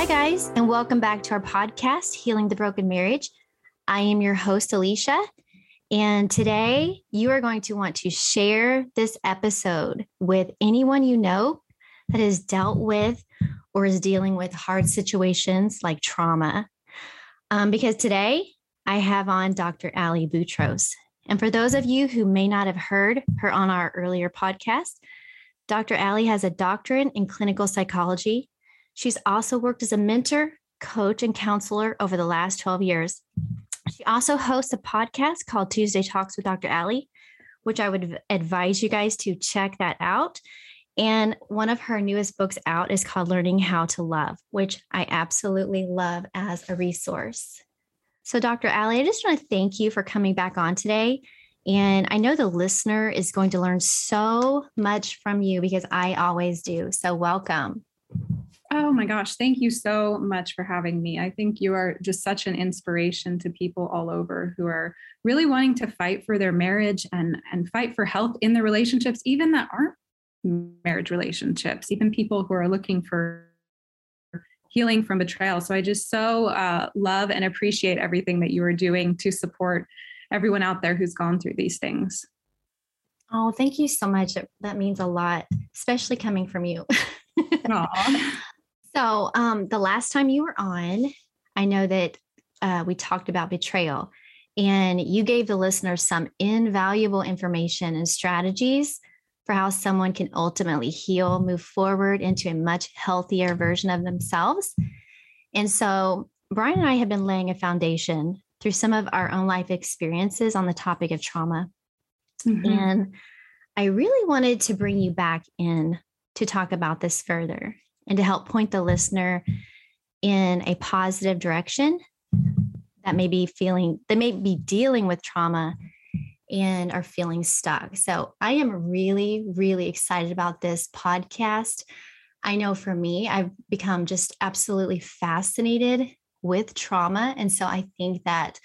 Hi, guys, and welcome back to our podcast, Healing the Broken Marriage. I am your host, Elisha. And today you are going to want to share this episode with anyone you know that has dealt with or is dealing with hard situations like trauma. Um, because today I have on Dr. Ally Butrous. And for those of you who may not have heard her on our earlier podcast, Dr. Ally has a doctorate in clinical psychology. She's also worked as a mentor, coach, and counselor over the last 12 years. She also hosts a podcast called Tuesday Talks with Dr. Ally, which I would advise you guys to check that out. And one of her newest books out is called Learning How to Love, which I absolutely love as a resource. So, Dr. Ally, I just want to thank you for coming back on today. And I know the listener is going to learn so much from you because I always do. So, welcome. Oh my gosh, thank you so much for having me. I think you are just such an inspiration to people all over who are really wanting to fight for their marriage and and fight for health in their relationships even that aren't marriage relationships, even people who are looking for healing from betrayal. So I just so uh, love and appreciate everything that you are doing to support everyone out there who's gone through these things. Oh, thank you so much. That means a lot, especially coming from you. so, um, the last time you were on, I know that uh, we talked about betrayal, and you gave the listeners some invaluable information and strategies for how someone can ultimately heal, move forward into a much healthier version of themselves. And so, Brian and I have been laying a foundation through some of our own life experiences on the topic of trauma. Mm-hmm. And I really wanted to bring you back in to talk about this further and to help point the listener in a positive direction that may be feeling, that may be dealing with trauma and are feeling stuck. So I am really, really excited about this podcast. I know for me, I've become just absolutely fascinated with trauma. And so I think that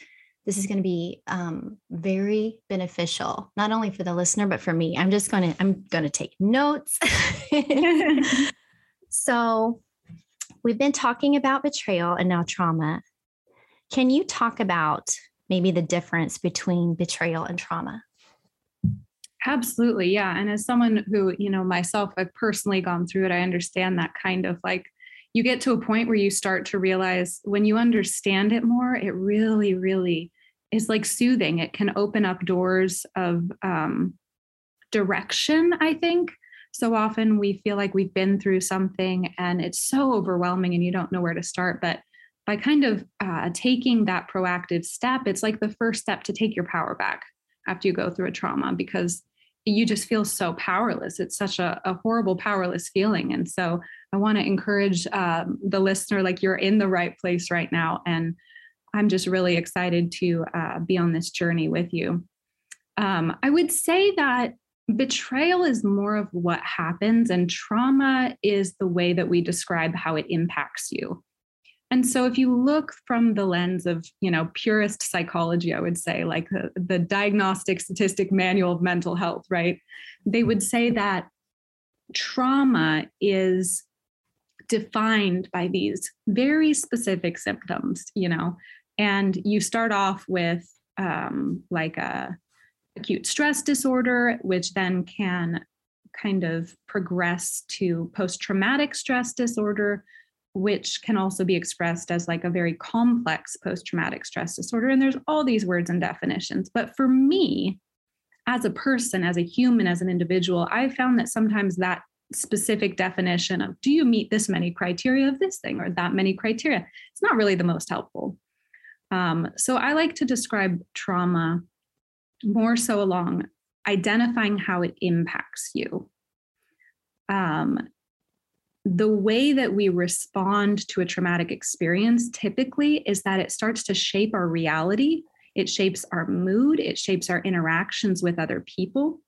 this is going to be um, very beneficial, not only for the listener, but for me. I'm just going to, I'm going to take notes. so we've been talking about betrayal and now trauma. Can you talk about maybe the difference between betrayal and trauma? Absolutely. Yeah. And as someone who, you know, myself, I've personally gone through it, I understand that kind of like you get to a point where you start to realize when you understand it more, it really, really is like soothing. It can open up doors of um, direction, I think. So often we feel like we've been through something and it's so overwhelming and you don't know where to start. But by kind of uh, taking that proactive step, it's like the first step to take your power back after you go through a trauma because you just feel so powerless. It's such a, a horrible, powerless feeling. And so I want to encourage um, the listener like you're in the right place right now. And I'm just really excited to uh, be on this journey with you. Um, I would say that betrayal is more of what happens, and trauma is the way that we describe how it impacts you. And so if you look from the lens of, you know, purist psychology, I would say like the, the diagnostic statistic manual of mental health, right? They would say that trauma is defined by these very specific symptoms, you know, and you start off with um, like a acute stress disorder, which then can kind of progress to post traumatic stress disorder, which can also be expressed as like a very complex post traumatic stress disorder. And there's all these words and definitions. But for me, as a person, as a human, as an individual, I found that sometimes that specific definition of do you meet this many criteria of this thing or that many criteria, it's not really the most helpful. Um, so I like to describe trauma more so along identifying how it impacts you. Um, the way that we respond to a traumatic experience typically is that it starts to shape our reality, it shapes our mood, it shapes our interactions with other people.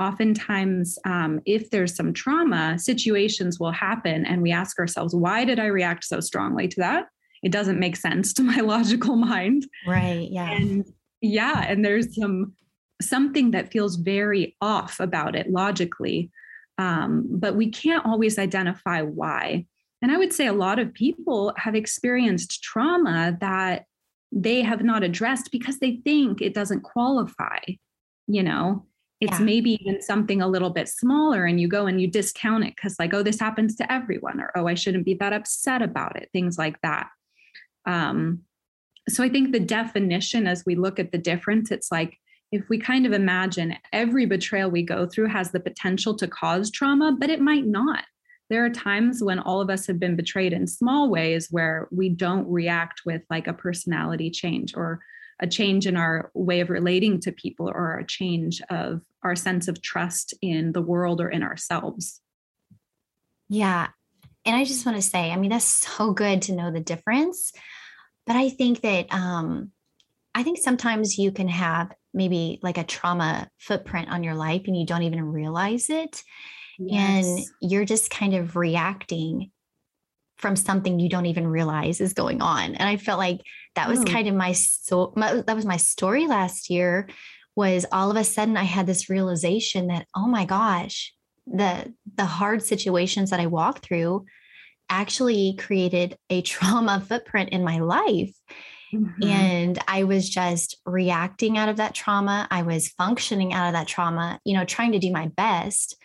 Oftentimes, um, if there's some trauma, situations will happen, and we ask ourselves, why did I react so strongly to that? It doesn't make sense to my logical mind. Right. Yeah. And yeah, and there's some something that feels very off about it logically um, but we can't always identify why. and I would say a lot of people have experienced trauma that they have not addressed because they think it doesn't qualify. You know, it's yeah. maybe even something a little bit smaller and you go and you discount it because, like, oh, this happens to everyone, or oh, I shouldn't be that upset about it, things like that. Um, so I think the definition, as we look at the difference, it's like if we kind of imagine every betrayal we go through has the potential to cause trauma, but it might not. There are times when all of us have been betrayed in small ways where we don't react with like a personality change or a change in our way of relating to people or a change of our sense of trust in the world or in ourselves. Yeah. And I just want to say, I mean, that's so good to know the difference. But I think that um, I think sometimes you can have maybe like a trauma footprint on your life and you don't even realize it. Yes. And you're just kind of reacting from something you don't even realize is going on. And I felt like that was oh. kind of my so my, that was my story last year was all of a sudden I had this realization that oh my gosh, the the hard situations that I walked through actually created a trauma footprint in my life. Mm-hmm. And I was just reacting out of that trauma. I was functioning out of that trauma, you know, trying to do my best,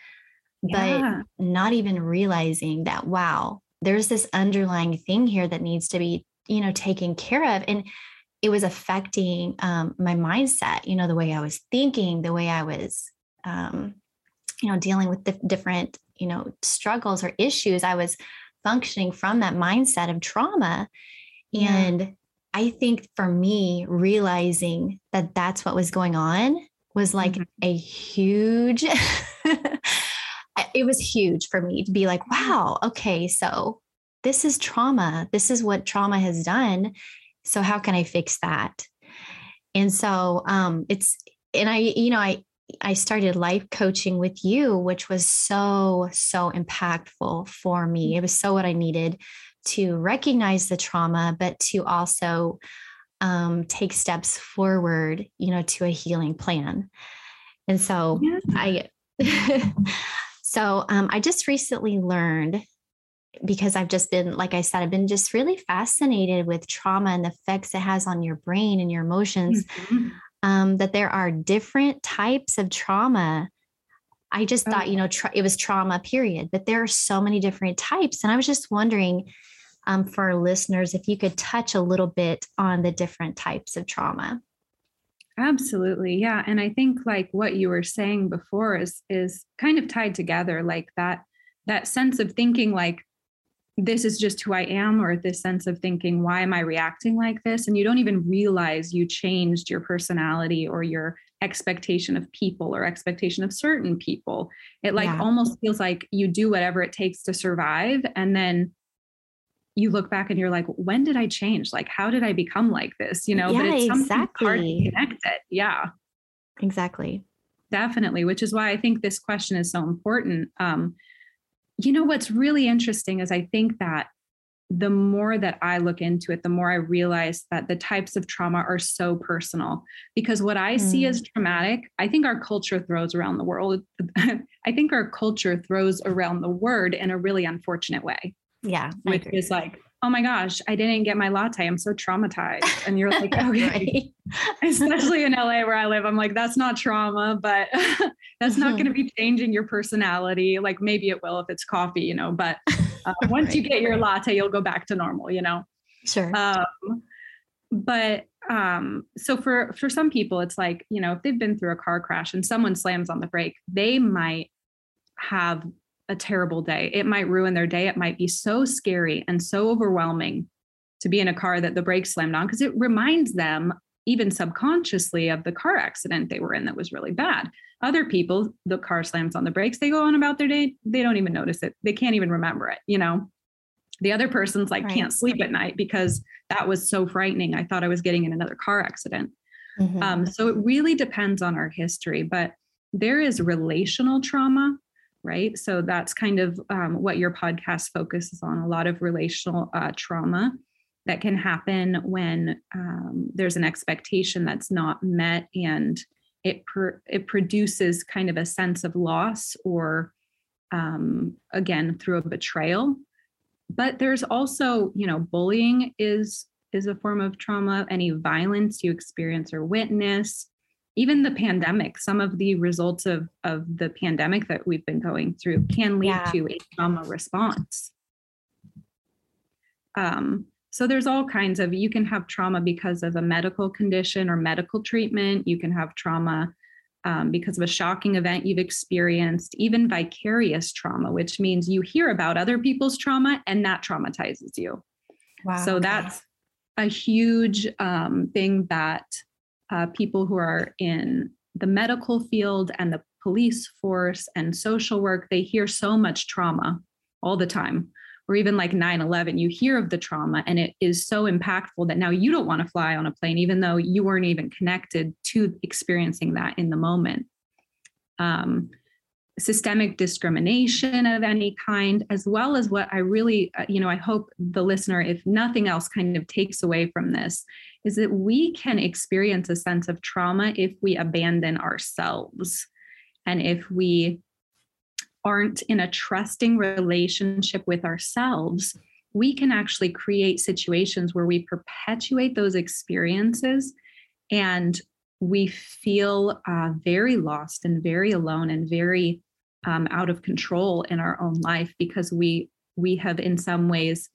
yeah. but not even realizing that, wow, there's this underlying thing here that needs to be, you know, taken care of. And it was affecting um, my mindset, you know, the way I was thinking, the way I was, um, you know, dealing with the different, you know, struggles or issues. I was functioning from that mindset of trauma. Yeah. And I think for me, realizing that that's what was going on was like mm-hmm. a huge, it was huge for me to be like, wow, okay, so this is trauma. This is what trauma has done. So how can I fix that? And so um, it's, and I, you know, I, I started life coaching with you, which was so, so impactful for me. It was so what I needed to recognize the trauma, but to also um, take steps forward, you know, to a healing plan. And so yeah. I, so um, I just recently learned because I've just been, like I said, I've been just really fascinated with trauma and the effects it has on your brain and your emotions. Mm-hmm um, that there are different types of trauma. I just thought, you know, tra- it was trauma, period, but there are so many different types. And I was just wondering um, for our listeners if you could touch a little bit on the different types of trauma. Absolutely. Yeah. And I think like what you were saying before is is kind of tied together like that that sense of thinking like this is just who I am, or this sense of thinking, why am I reacting like this? And you don't even realize you changed your personality or your expectation of people or expectation of certain people. It like yeah. almost feels like you do whatever it takes to survive. And then you look back and you're like, when did I change? Like, how did I become like this? You know, yeah, but it's exactly. hard to connect it. Yeah. Exactly. Definitely. Which is why I think this question is so important. Um, you know what's really interesting is I think that the more that I look into it, the more I realize that the types of trauma are so personal. Because what I mm. see as traumatic, I think our culture throws around the world. I think our culture throws around the word in a really unfortunate way. Yeah. Which is like, oh my gosh, I didn't get my latte. I'm so traumatized. And you're like, okay. Especially in LA where I live, I'm like, that's not trauma, but that's not going to be changing your personality. Like maybe it will if it's coffee, you know, but uh, once right. you get your latte, you'll go back to normal, you know? Sure. Um, but um, so for for some people, it's like, you know, if they've been through a car crash and someone slams on the brake, they might have a terrible day. It might ruin their day. It might be so scary and so overwhelming to be in a car that the brakes slammed on because it reminds them, even subconsciously, of the car accident they were in that was really bad. Other people, the car slams on the brakes, they go on about their day. They don't even notice it. They can't even remember it, you know? The other person's like, right. can't sleep at night because that was so frightening. I thought I was getting in another car accident. Mm-hmm. Um, so it really depends on our history, but there is relational trauma right? So that's kind of um, what your podcast focuses on a lot of relational uh, trauma that can happen when um, there's an expectation that's not met and it it produces kind of a sense of loss or um, again through a betrayal but there's also, you know, bullying is is a form of trauma. Any violence you experience or witness, even the pandemic, some of the results of of the pandemic that we've been going through can lead yeah. to a trauma response. Um, so there's all kinds of you can have trauma because of a medical condition or medical treatment. You can have trauma um, because of a shocking event you've experienced, even vicarious trauma, which means you hear about other people's trauma and that traumatizes you. Wow. So that's a huge um, thing that uh, people who are in the medical field and the police force and social work, they hear so much trauma all the time. Or even like 9-11 you hear of the trauma and it is so impactful that now you don't want to fly on a plane even though you weren't even connected to experiencing that in the moment. Um, systemic discrimination of any kind as well as what i really uh, you know i hope the listener if nothing else kind of takes away from this is that we can experience a sense of trauma if we abandon ourselves and if we aren't in a trusting relationship with ourselves, we can actually create situations where we perpetuate those experiences and we feel uh, very lost and very alone and very um, out of control in our own life because we we have in some ways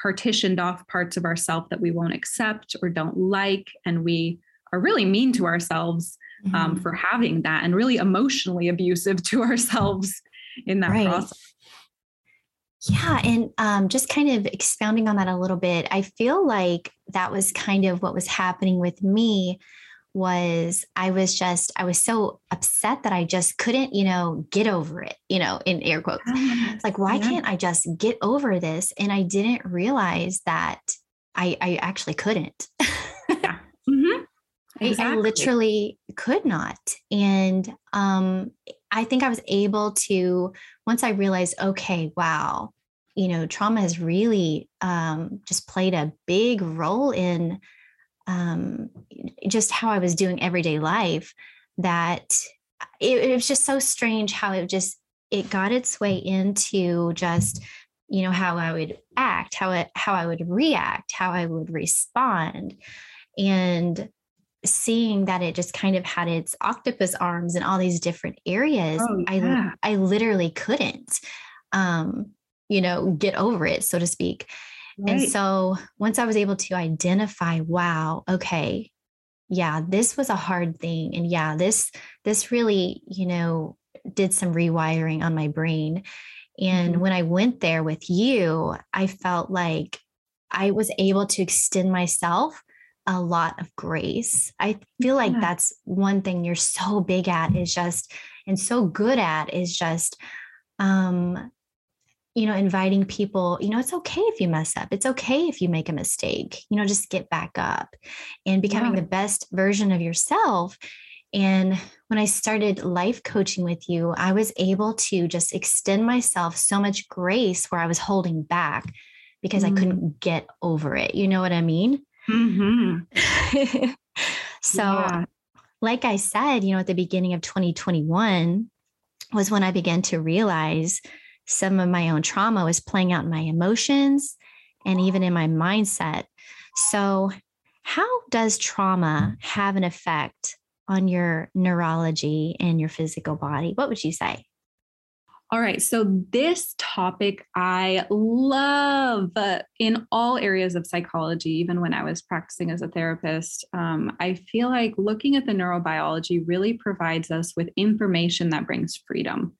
partitioned off parts of ourselves that we won't accept or don't like and we are really mean to ourselves um, mm-hmm. for having that and really emotionally abusive to ourselves in that right. process. Yeah. And um, just kind of expounding on that a little bit, I feel like that was kind of what was happening with me was I was just, I was so upset that I just couldn't, you know, get over it, you know, in air quotes. Yes. Like, why yeah. can't I just get over this? And I didn't realize that I, I actually couldn't. yeah. Mm-hmm. Exactly. I, I, literally could not. And um, I think I was able to, once I realized, okay, wow, you know, trauma has really um, just played a big role in um, just how I was doing everyday life. That it, it was just so strange how it just it got its way into just you know how I would act, how it how I would react, how I would respond, and seeing that it just kind of had its octopus arms in all these different areas oh, yeah. i i literally couldn't um you know get over it so to speak right. and so once i was able to identify wow okay yeah this was a hard thing and yeah this this really you know did some rewiring on my brain and mm-hmm. when i went there with you i felt like i was able to extend myself a lot of grace. I feel like yeah. that's one thing you're so big at is just and so good at is just um you know inviting people you know it's okay if you mess up it's okay if you make a mistake you know just get back up and becoming yeah. the best version of yourself and when I started life coaching with you, I was able to just extend myself so much grace where I was holding back because mm. I couldn't get over it. You know what I mean? Mm-hmm. so, yeah. like I said, you know, at the beginning of 2021 was when I began to realize some of my own trauma was playing out in my emotions and even in my mindset. So, how does trauma have an effect on your neurology and your physical body? What would you say? All right. So, this topic I love in all areas of psychology, even when I was practicing as a therapist. Um, I feel like looking at the neurobiology really provides us with information that brings freedom.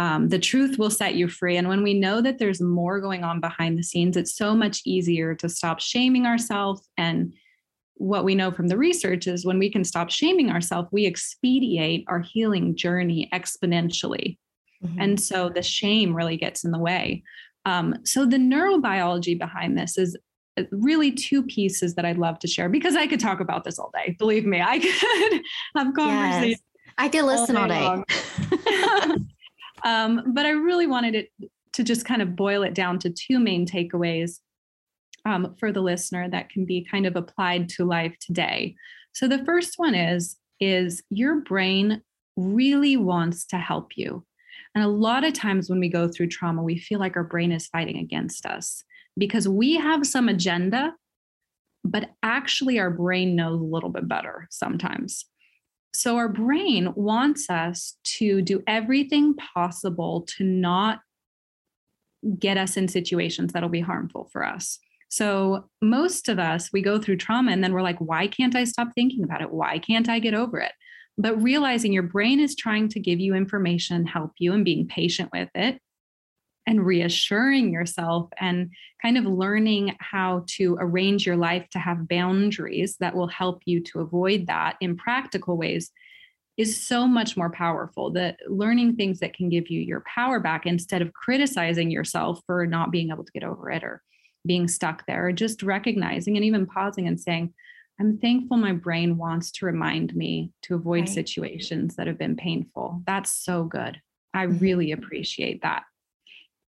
Um, the truth will set you free. And when we know that there's more going on behind the scenes, it's so much easier to stop shaming ourselves. And what we know from the research is when we can stop shaming ourselves, we expedite our healing journey exponentially. Mm-hmm. And so the shame really gets in the way. Um, so the neurobiology behind this is uh, really two pieces that I'd love to share because I could talk about this all day. Believe me, I could have conversations. Yes. I could listen all day. All day. um, but I really wanted it to just kind of boil it down to two main takeaways um, for the listener that can be kind of applied to life today. So the first one is is your brain really wants to help you And a lot of times when we go through trauma, we feel like our brain is fighting against us because we have some agenda, but actually our brain knows a little bit better sometimes. So our brain wants us to do everything possible to not get us in situations that'll be harmful for us. So most of us, we go through trauma and then we're like, why can't I stop thinking about it? Why can't I get over it? But realizing your brain is trying to give you information, help you, and being patient with it and reassuring yourself and kind of learning how to arrange your life to have boundaries that will help you to avoid that in practical ways is so much more powerful that learning things that can give you your power back instead of criticizing yourself for not being able to get over it or being stuck there or just recognizing and even pausing and saying i'm thankful my brain wants to remind me to avoid right. situations that have been painful that's so good i mm-hmm. really appreciate that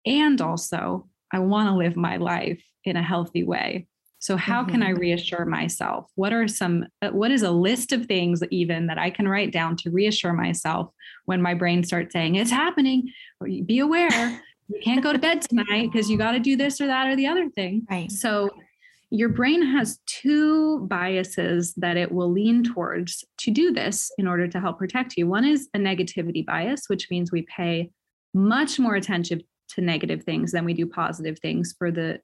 and also i want to live my life in a healthy way so how mm-hmm. can I mm-hmm. reassure myself? What are some uh, what is a list of things even that I can write down to reassure myself when my brain starts saying it's happening or be aware you can't go to bed tonight because you got to do this or that or the other thing. Right. So your brain has two biases that it will lean towards to do this in order to help protect you. One is a negativity bias, which means we pay much more attention to negative things than we do positive things for the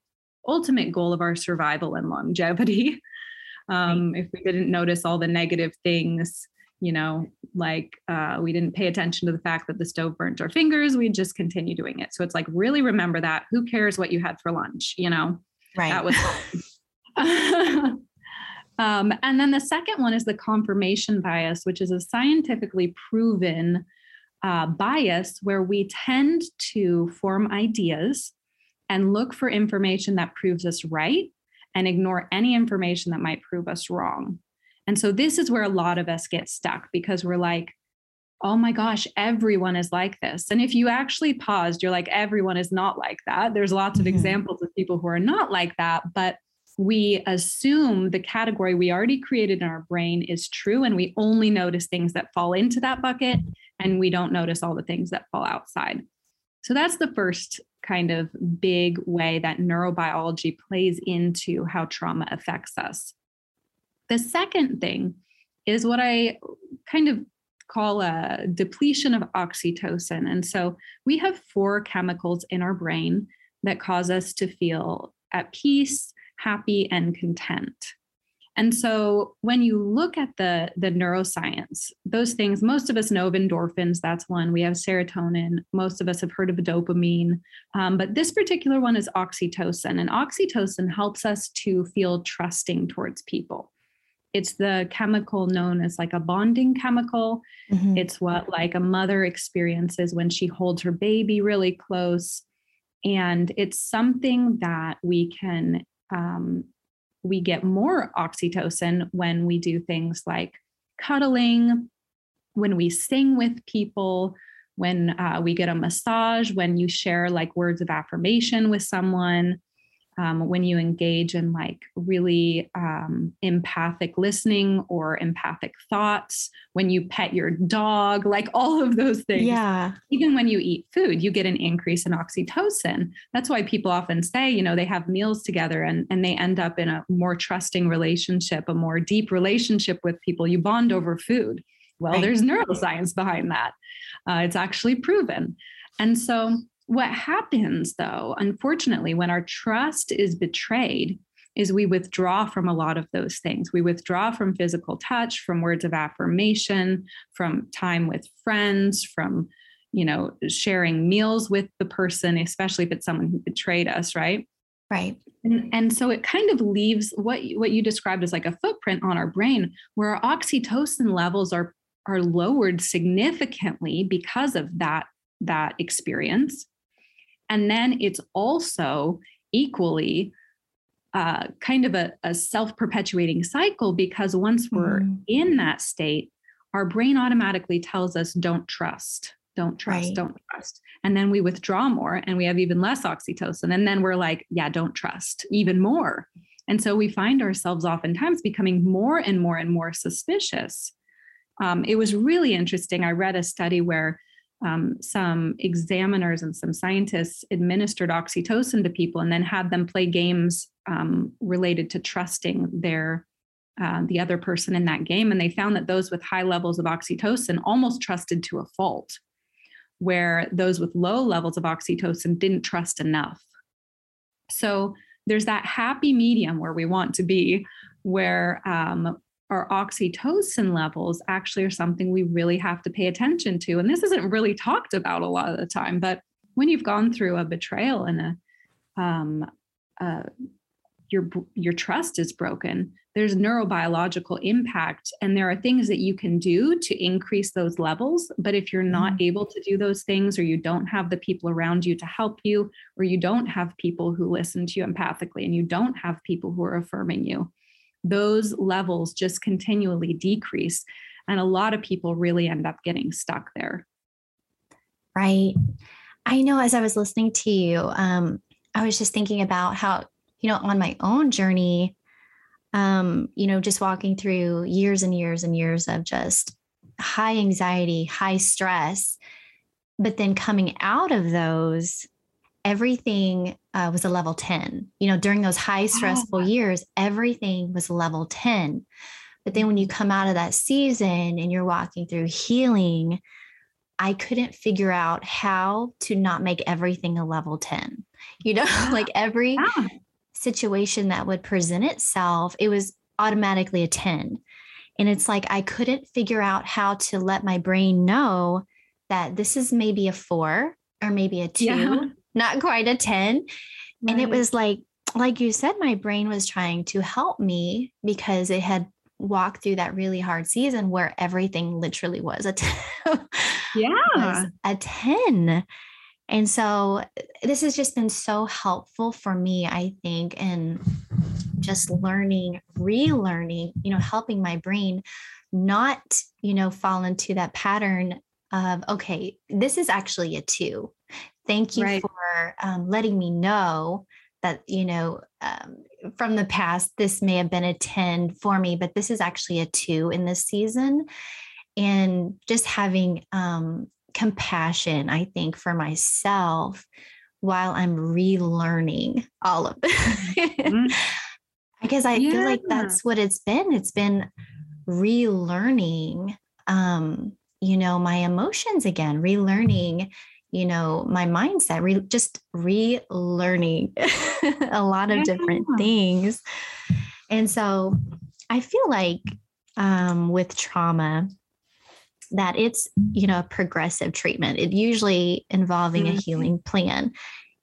ultimate goal of our survival and longevity. Um, right. If we didn't notice all the negative things, you know, like uh, we didn't pay attention to the fact that the stove burnt our fingers, we'd just continue doing it. So it's like, really remember that. Who cares what you had for lunch? You know, right. That was. um, and then the second one is the confirmation bias, which is a scientifically proven uh, bias where we tend to form ideas and look for information that proves us right and ignore any information that might prove us wrong. And so this is where a lot of us get stuck because we're like, oh my gosh, everyone is like this. And if you actually paused, you're like, everyone is not like that. There's lots of mm-hmm. examples of people who are not like that, but we assume the category we already created in our brain is true and we only notice things that fall into that bucket and we don't notice all the things that fall outside. So that's the first kind of big way that neurobiology plays into how trauma affects us. The second thing is what I kind of call a depletion of oxytocin. And so we have four chemicals in our brain that cause us to feel at peace, happy, and content. And so when you look at the, the neuroscience, those things, most of us know of endorphins, that's one. We have serotonin. Most of us have heard of dopamine. Um, but this particular one is oxytocin. And oxytocin helps us to feel trusting towards people. It's the chemical known as like a bonding chemical. Mm-hmm. It's what like a mother experiences when she holds her baby really close. And it's something that we can um, we get more oxytocin when we do things like cuddling, when we sing with people, when uh, we get a massage, when you share like words of affirmation with someone, um, when you engage in like really um, empathic listening or empathic thoughts, when you pet your dog, like all of those things. Yeah. Even when you eat food, you get an increase in oxytocin. That's why people often say, you know, they have meals together and, and they end up in a more trusting relationship, a more deep relationship with people. You bond over food. Well, right. there's neuroscience behind that. Uh, it's actually proven. And so what happens, though, unfortunately, when our trust is betrayed, is we withdraw from a lot of those things. We withdraw from physical touch, from words of affirmation, from time with friends, from you know sharing meals with the person, especially if it's someone who betrayed us, right? Right. And, and so it kind of leaves what what you described as like a footprint on our brain, where our oxytocin levels are are lowered significantly because of that that experience and then it's also equally uh, kind of a, a self perpetuating cycle because once we're mm. in that state, our brain automatically tells us, don't trust, don't trust, right. don't trust. And then we withdraw more and we have even less oxytocin. And then we're like, yeah, don't trust even more. And so we find ourselves oftentimes becoming more and more and more suspicious. Um, it was really interesting. I read a study where um, some examiners and some scientists administered oxytocin to people and then had them play games um, related to trusting their uh, the other person in that game. And they found that those with high levels of oxytocin almost trusted to a fault where those with low levels of oxytocin didn't trust enough. So there's that happy medium where we want to be where um, our oxytocin levels actually are something we really have to pay attention to. And this isn't really talked about a lot of the time, but when you've gone through a betrayal and a um, uh, your your trust is broken, there's neurobiological impact, and there are things that you can do to increase those levels. But if you're not mm-hmm. able to do those things, or you don't have the people around you to help you, or you don't have people who listen to you empathically, and you don't have people who are affirming you, those levels just continually decrease. And a lot of people really end up getting stuck there. Right. I know as I was listening to you, um, I was just thinking about how, you know, on my own journey, um, you know, just walking through years and years and years of just high anxiety, high stress, but then coming out of those everything uh, was a level 10. You know, during those high stressful oh. years, everything was level 10. But then when you mm-hmm. come out of that season and you're walking through healing, I couldn't figure out how to not make everything a level 10. You know, like every yeah. situation that would present itself, it was automatically a 10. And it's like I couldn't figure out how to let my brain know that this is maybe a four or maybe a two yeah not quite a 10. Right. And it was like, like you said, my brain was trying to help me because it had walked through that really hard season where everything literally was a 10. yeah. a 10. And so uh, this has just been so helpful for me, I think, in just learning, relearning, you know, helping my brain not, you know, fall into that pattern of, okay, this is actually a two. Thank you right. For um, letting me know that, you know, um, from the past, this may have been a 10 for me, but this is actually a two in this season. And just having um, compassion, I think, for myself while I'm relearning all of it. mm-hmm. Because I yeah. feel like that's what it's been. It's been relearning um, you know, my emotions again, relearning you know my mindset re- just relearning a lot of different things. And so i feel like um, with trauma that it's you know a progressive treatment. It usually involving mm-hmm. a healing plan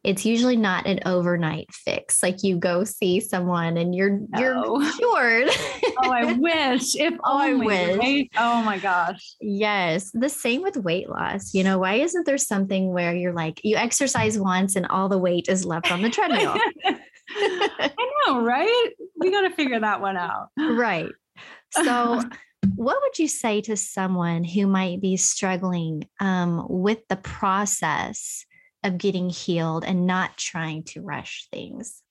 it's usually not an overnight fix. Like you go see someone and you're no. you're cured. oh, I wish. If oh, I wish. Right? Oh my gosh. Yes. The same with weight loss. You know, why isn't there something where you're like you exercise once and all the weight is left on the treadmill? I know, right? We got to figure that one out. Right. So what would you say to someone who might be struggling um, with the process of getting healed and not trying to rush things?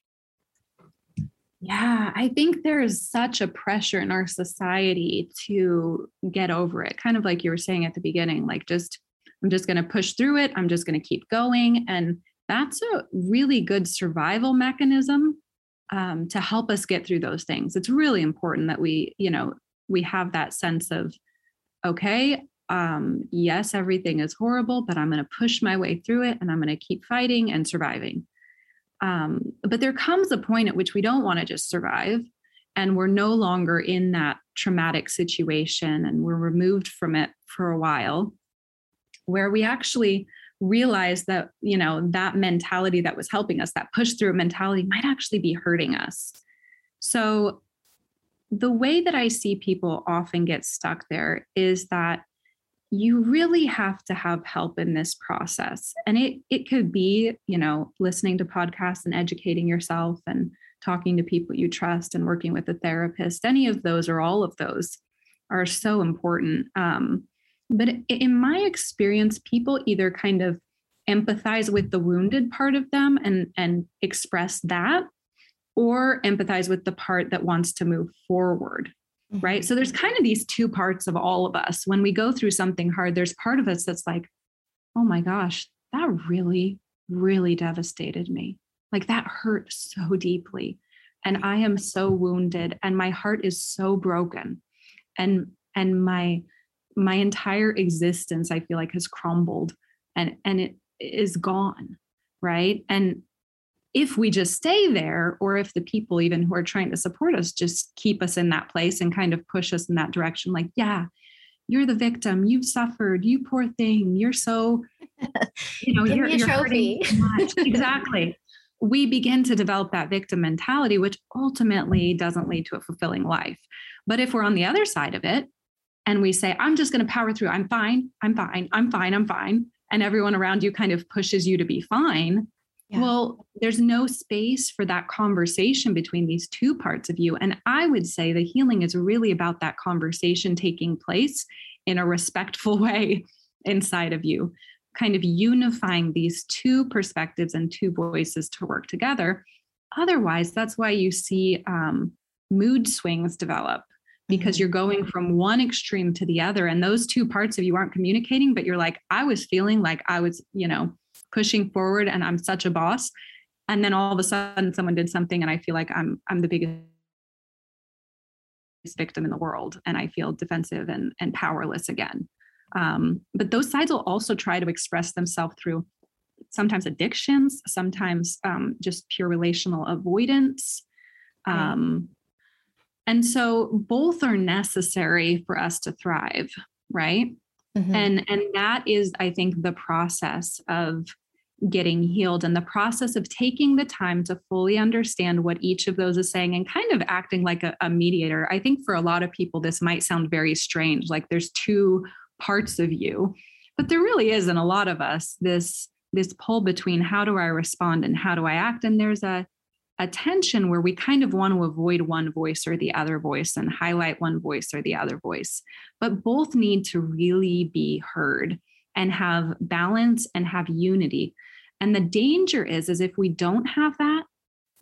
Yeah, I think there's such a pressure in our society to get over it. Kind of like you were saying at the beginning, like just, I'm just going to push through it. I'm just going to keep going. And that's a really good survival mechanism um, to help us get through those things. It's really important that we, you know, we have that sense of, okay, um, yes, everything is horrible, but I'm going to push my way through it and I'm going to keep fighting and surviving. Um, but there comes a point at which we don't want to just survive and we're no longer in that traumatic situation and we're removed from it for a while where we actually realize that you know that mentality that was helping us that push through mentality might actually be hurting us so the way that i see people often get stuck there is that you really have to have help in this process. And it it could be you know listening to podcasts and educating yourself and talking to people you trust and working with a therapist. Any of those or all of those are so important. Um, but in my experience people either kind of empathize with the wounded part of them and and express that or empathize with the part that wants to move forward mm-hmm. right? So there's kind of these two parts of all of us. When we go through something hard, there's part of us that's like, oh my gosh, that really, really devastated me. Like that hurt so deeply. And I am so wounded and my heart is so broken. And and my my entire existence I feel like has crumbled and and it is gone, right? And if we just stay there or if the people even who are trying to support us just keep us in that place and kind of push us in that direction like yeah you're the victim you've suffered you poor thing you're so you know you're, you're hurting much. exactly. We begin to develop that victim mentality which ultimately doesn't lead to a fulfilling life. But if we're on the other side of it and we say i'm just going to power through i'm fine i'm fine i'm fine i'm fine and everyone around you kind of pushes you to be fine yeah. Well, there's no space for that conversation between these two parts of you. And I would say the healing is really about that conversation taking place in a respectful way inside of you, kind of unifying these two perspectives and two voices to work together. Otherwise, that's why you see um, mood swings develop because mm-hmm. you're going from one extreme to the other and those two parts of you aren't communicating but you're like i was feeling like i was you know pushing forward and I'm such a boss. And then all of a sudden someone did something and I feel like I'm I'm the biggest victim in the world and I feel defensive and, and powerless again. Um, but those sides will also try to express themselves through sometimes addictions, sometimes um, just pure relational avoidance. Um, and so both are necessary for us to thrive, right? Mm-hmm. And and that is, I think, the process of getting healed and the process of taking the time to fully understand what each of those is saying and kind of acting like a, a, mediator. I think for a lot of people, this might sound very strange, like there's two parts of you, but there really is in a lot of us this this pull between how do I respond and how do I act, and there's a a tension where we kind of want to avoid one voice or the other voice and highlight one voice or the other voice, but both need to really be heard and have balance and have unity and the danger is, is if we don't have that,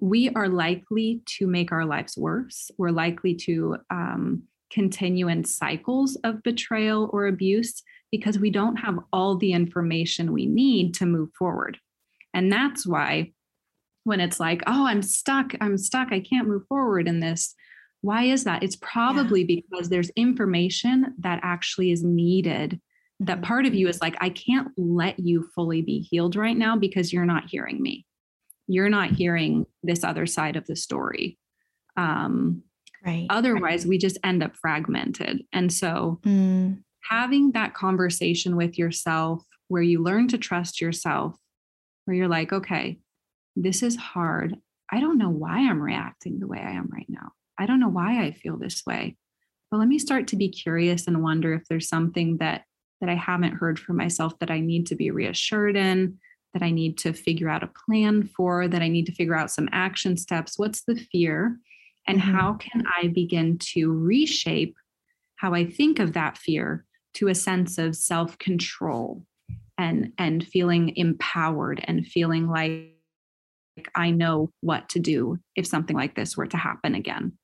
we are likely to make our lives worse. We're likely to um, continue in cycles of betrayal or abuse because we don't have all the information we need to move forward. And that's why when it's like, oh, I'm stuck, I'm stuck, I can't move forward in this. Why is that? It's probably yeah. because there's information that actually is needed that mm-hmm. part of you is like, I can't let you fully be healed right now because you're not hearing me. You're not hearing this other side of the story. Um, right. Otherwise, we just end up fragmented. And so, mm. having that conversation with yourself where you learn to trust yourself, where you're like, okay, this is hard. I don't know why I'm reacting the way I am right now. I don't know why I feel this way. But let me start to be curious and wonder if there's something that that I haven't heard from myself that I need to be reassured in, that I need to figure out a plan for, that I need to figure out some action steps. What's the fear? And mm-hmm. how can I begin to reshape how I think of that fear to a sense of self control and, and feeling empowered and feeling like I know what to do if something like this were to happen again?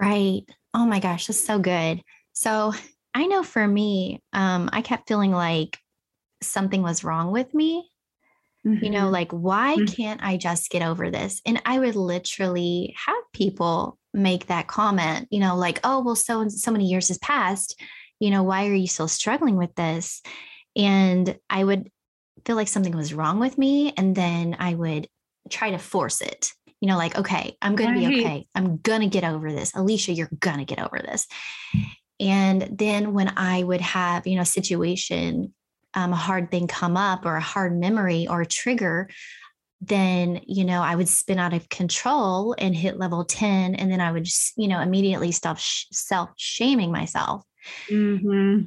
Right. Oh my gosh, that's so good. So I know for me, um, I kept feeling like something was wrong with me. Mm-hmm. You know, mm-hmm. like, why mm-hmm. can't I just get over this? And I would literally have people make that comment, you know, like, oh, well, so so many years has passed. You know, why are you still struggling with this? And I would feel like something was wrong with me. And then I would try to force it you know, like, okay, I'm going right. to be okay. I'm going to get over this. Elisha, you're going to get over this. And then when I would have, you know, a situation, um, a hard thing come up or a hard memory or a trigger, then, you know, I would spin out of control and hit level 10. And then I would, just, you know, immediately stop sh- self shaming myself. Mm-hmm.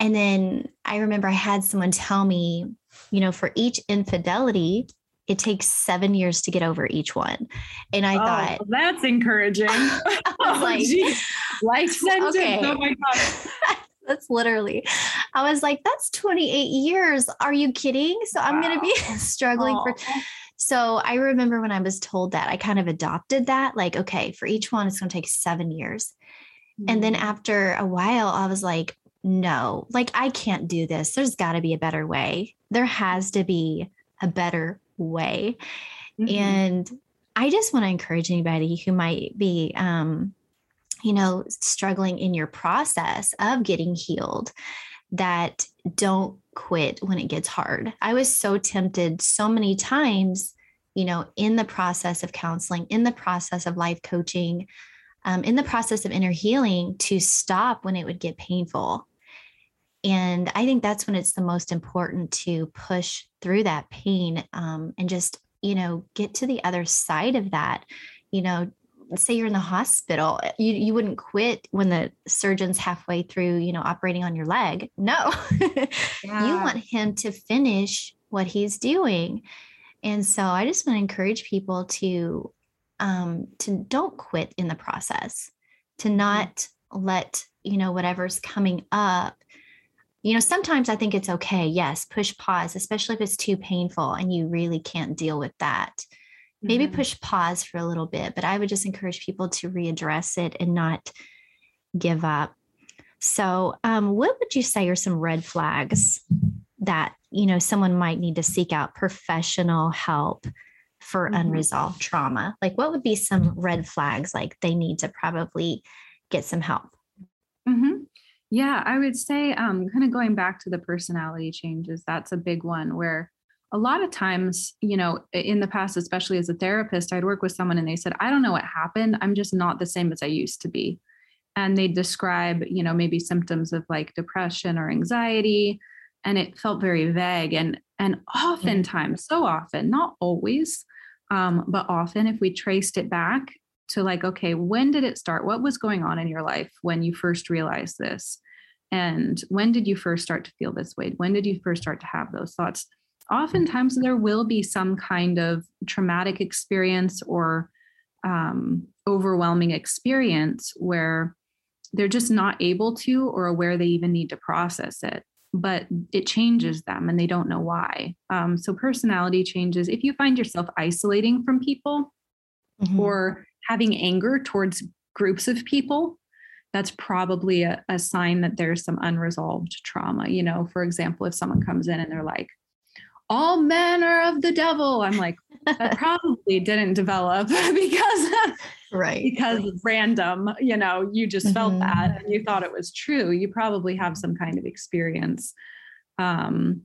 And then I remember I had someone tell me, you know, for each infidelity, it takes seven years to get over each one. And I oh, thought that's encouraging. I was oh, like, life sentence. Okay. Oh my God. that's literally, I was like, that's 28 years. Are you kidding? So wow. I'm going to be struggling oh. for. So I remember when I was told that, I kind of adopted that. Like, okay, for each one, it's going to take seven years. Mm-hmm. And then mm. after a while, I was like, no, like I can't do this. There's got to be a better way. There has to be a better way. Mm-hmm. And I just want to encourage anybody who might be, um, you know, struggling in your process of getting healed that don't quit when it gets hard. I was so tempted so many times, you know, in the process of counseling, in the process of life coaching, um, in the process of inner healing to stop when it would get painful. And I think that's when it's the most important to push through that pain um, and just, you know, get to the other side of that. You know, say you're in the hospital, you, you wouldn't quit when the surgeon's halfway through, you know, operating on your leg. No, yeah. you want him to finish what he's doing. And so I just want to encourage people to um, to don't quit in the process, to mm-hmm. not let you know whatever's coming up. You know, sometimes I think it's okay. Yes, push pause, especially if it's too painful and you really can't deal with that. Maybe mm-hmm. push pause for a little bit, but I would just encourage people to readdress it and not give up. So, um, what would you say are some red flags that you know someone might need to seek out professional help for mm-hmm. unresolved trauma? Like, what would be some red flags like they need to probably get some help? Mm-hmm. Yeah, I would say, um, kind of going back to the personality changes, that's a big one where a lot of times, you know, in the past, especially as a therapist, I'd work with someone and they said, I don't know what happened. I'm just not the same as I used to be. And they describe, you know, maybe symptoms of like depression or anxiety. And it felt very vague. And and oftentimes, so often, not always, um, but often, if we traced it back to like, okay, when did it start? What was going on in your life when you first realized this? And when did you first start to feel this way? When did you first start to have those thoughts? Oftentimes, there will be some kind of traumatic experience or um, overwhelming experience where they're just not able to or aware they even need to process it but it changes them and they don't know why. Um, so, personality changes. If you find yourself isolating from people mm-hmm. or having anger towards groups of people, that's probably a, a sign that there's some unresolved trauma. You know, for example, if someone comes in and they're like, all men are of the devil. I'm like, that probably didn't develop because right because right. random, you know, you just mm-hmm. felt that and you thought it was true. You probably have some kind of experience. Um,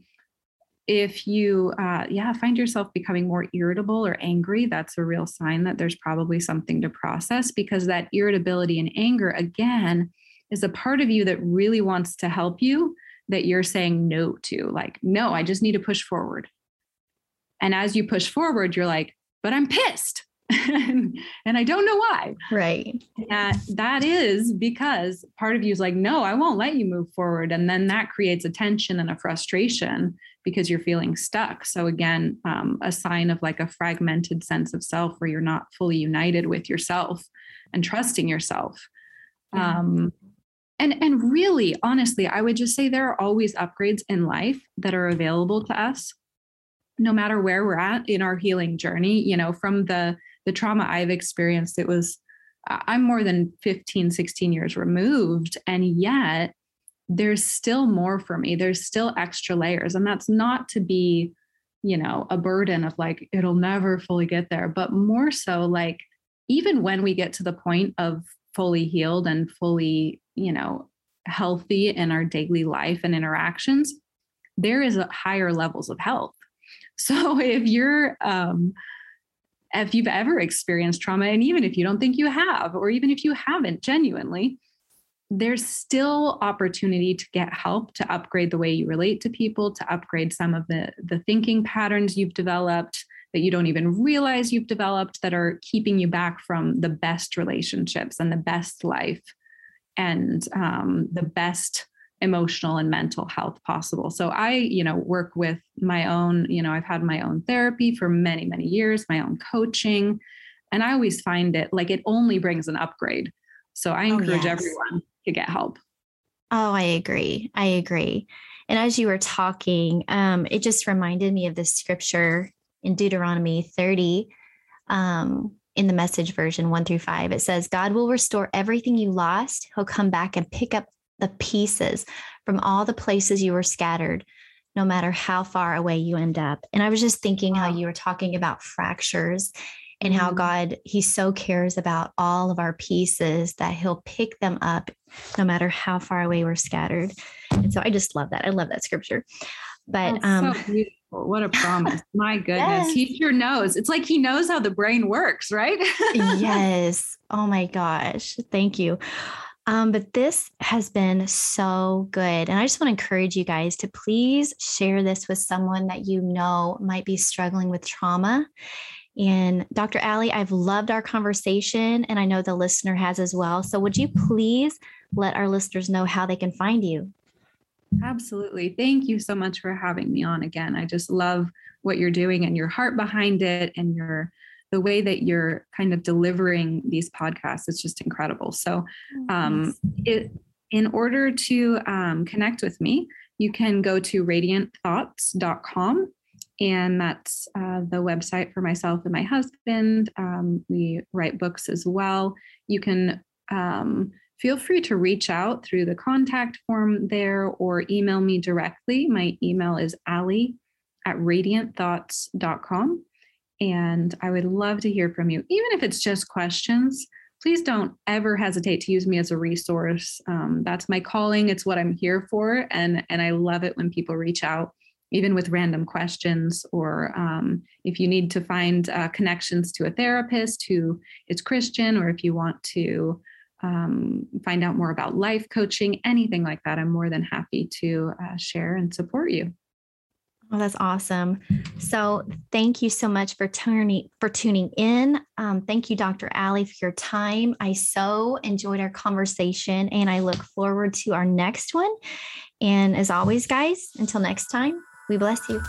if you uh, yeah find yourself becoming more irritable or angry that's a real sign that there's probably something to process because that irritability and anger again is a part of you that really wants to help you that you're saying no to. Like, no, I just need to push forward. And as you push forward, you're like, but I'm pissed. and, I don't know why. Right. That that is because part of you is like, no, I won't let you move forward. And then that creates a tension and a frustration because you're feeling stuck. So again, um, a sign of like a fragmented sense of self where you're not fully united with yourself and trusting yourself. Um, and and really honestly i would just say there are always upgrades in life that are available to us no matter where we're at in our healing journey you know from the the trauma i've experienced it was i'm more than 15 16 years removed and yet there's still more for me. There's still extra layers and that's not to be you know a burden of like it'll never fully get there but more so like even when we get to the point of fully healed and fully you know healthy in our daily life and interactions there is higher levels of health. So if you're um if you've ever experienced trauma and even if you don't think you have or even if you haven't genuinely there's still opportunity to get help to upgrade the way you relate to people to upgrade some of the the thinking patterns you've developed that you don't even realize you've developed that are keeping you back from the best relationships and the best life and um, the best emotional and mental health possible. So I, you know, work with my own, you know, I've had my own therapy for many, many years, my own coaching, and I always find it like it only brings an upgrade. So I oh, encourage oh, yes. everyone to get help. Oh, I agree. I agree. And as you were talking, um, it just reminded me of the scripture in Deuteronomy 30, um, in the message version one through five, it says, God will restore everything you lost. He'll come back and pick up the pieces from all the places you were scattered, no matter how far away you end up. And I was just thinking wow. how you were talking about fractures and how mm-hmm. God, He so cares about all of our pieces that He'll pick them up no matter how far away we're scattered. And so I just love that. I love that scripture. But That's um, so beautiful. What a promise. My goodness. Yes. He sure knows. It's like he knows how the brain works, right? yes. Oh my gosh. Thank you. Um, but this has been so good. And I just want to encourage you guys to please share this with someone that you know might be struggling with trauma. And Dr. Ally, I've loved our conversation, and I know the listener has as well. So, would you please let our listeners know how they can find you? Absolutely. Thank you so much for having me on again. I just love what you're doing and your heart behind it and your the way that you're kind of delivering these podcasts. It's just incredible. So, oh, um, it in order to um, connect with me, you can go to radiantthoughts.com and that's uh, the website for myself and my husband. Um, we write books as well. You can um, feel free to reach out through the contact form there or email me directly. My email is ali at radiantthoughts.com. And I would love to hear from you, even if it's just questions. Please don't ever hesitate to use me as a resource. Um, that's my calling. It's what I'm here for. And, and I love it when people reach out even with random questions, or um, if you need to find uh, connections to a therapist who is Christian, or if you want to um, find out more about life coaching, anything like that, I'm more than happy to uh, share and support you. Oh, that's awesome. So thank you so much for turning for tuning in. Um, thank you, Dr. Ally, for your time. I so enjoyed our conversation and I look forward to our next one. And as always, guys, until next time, we bless you.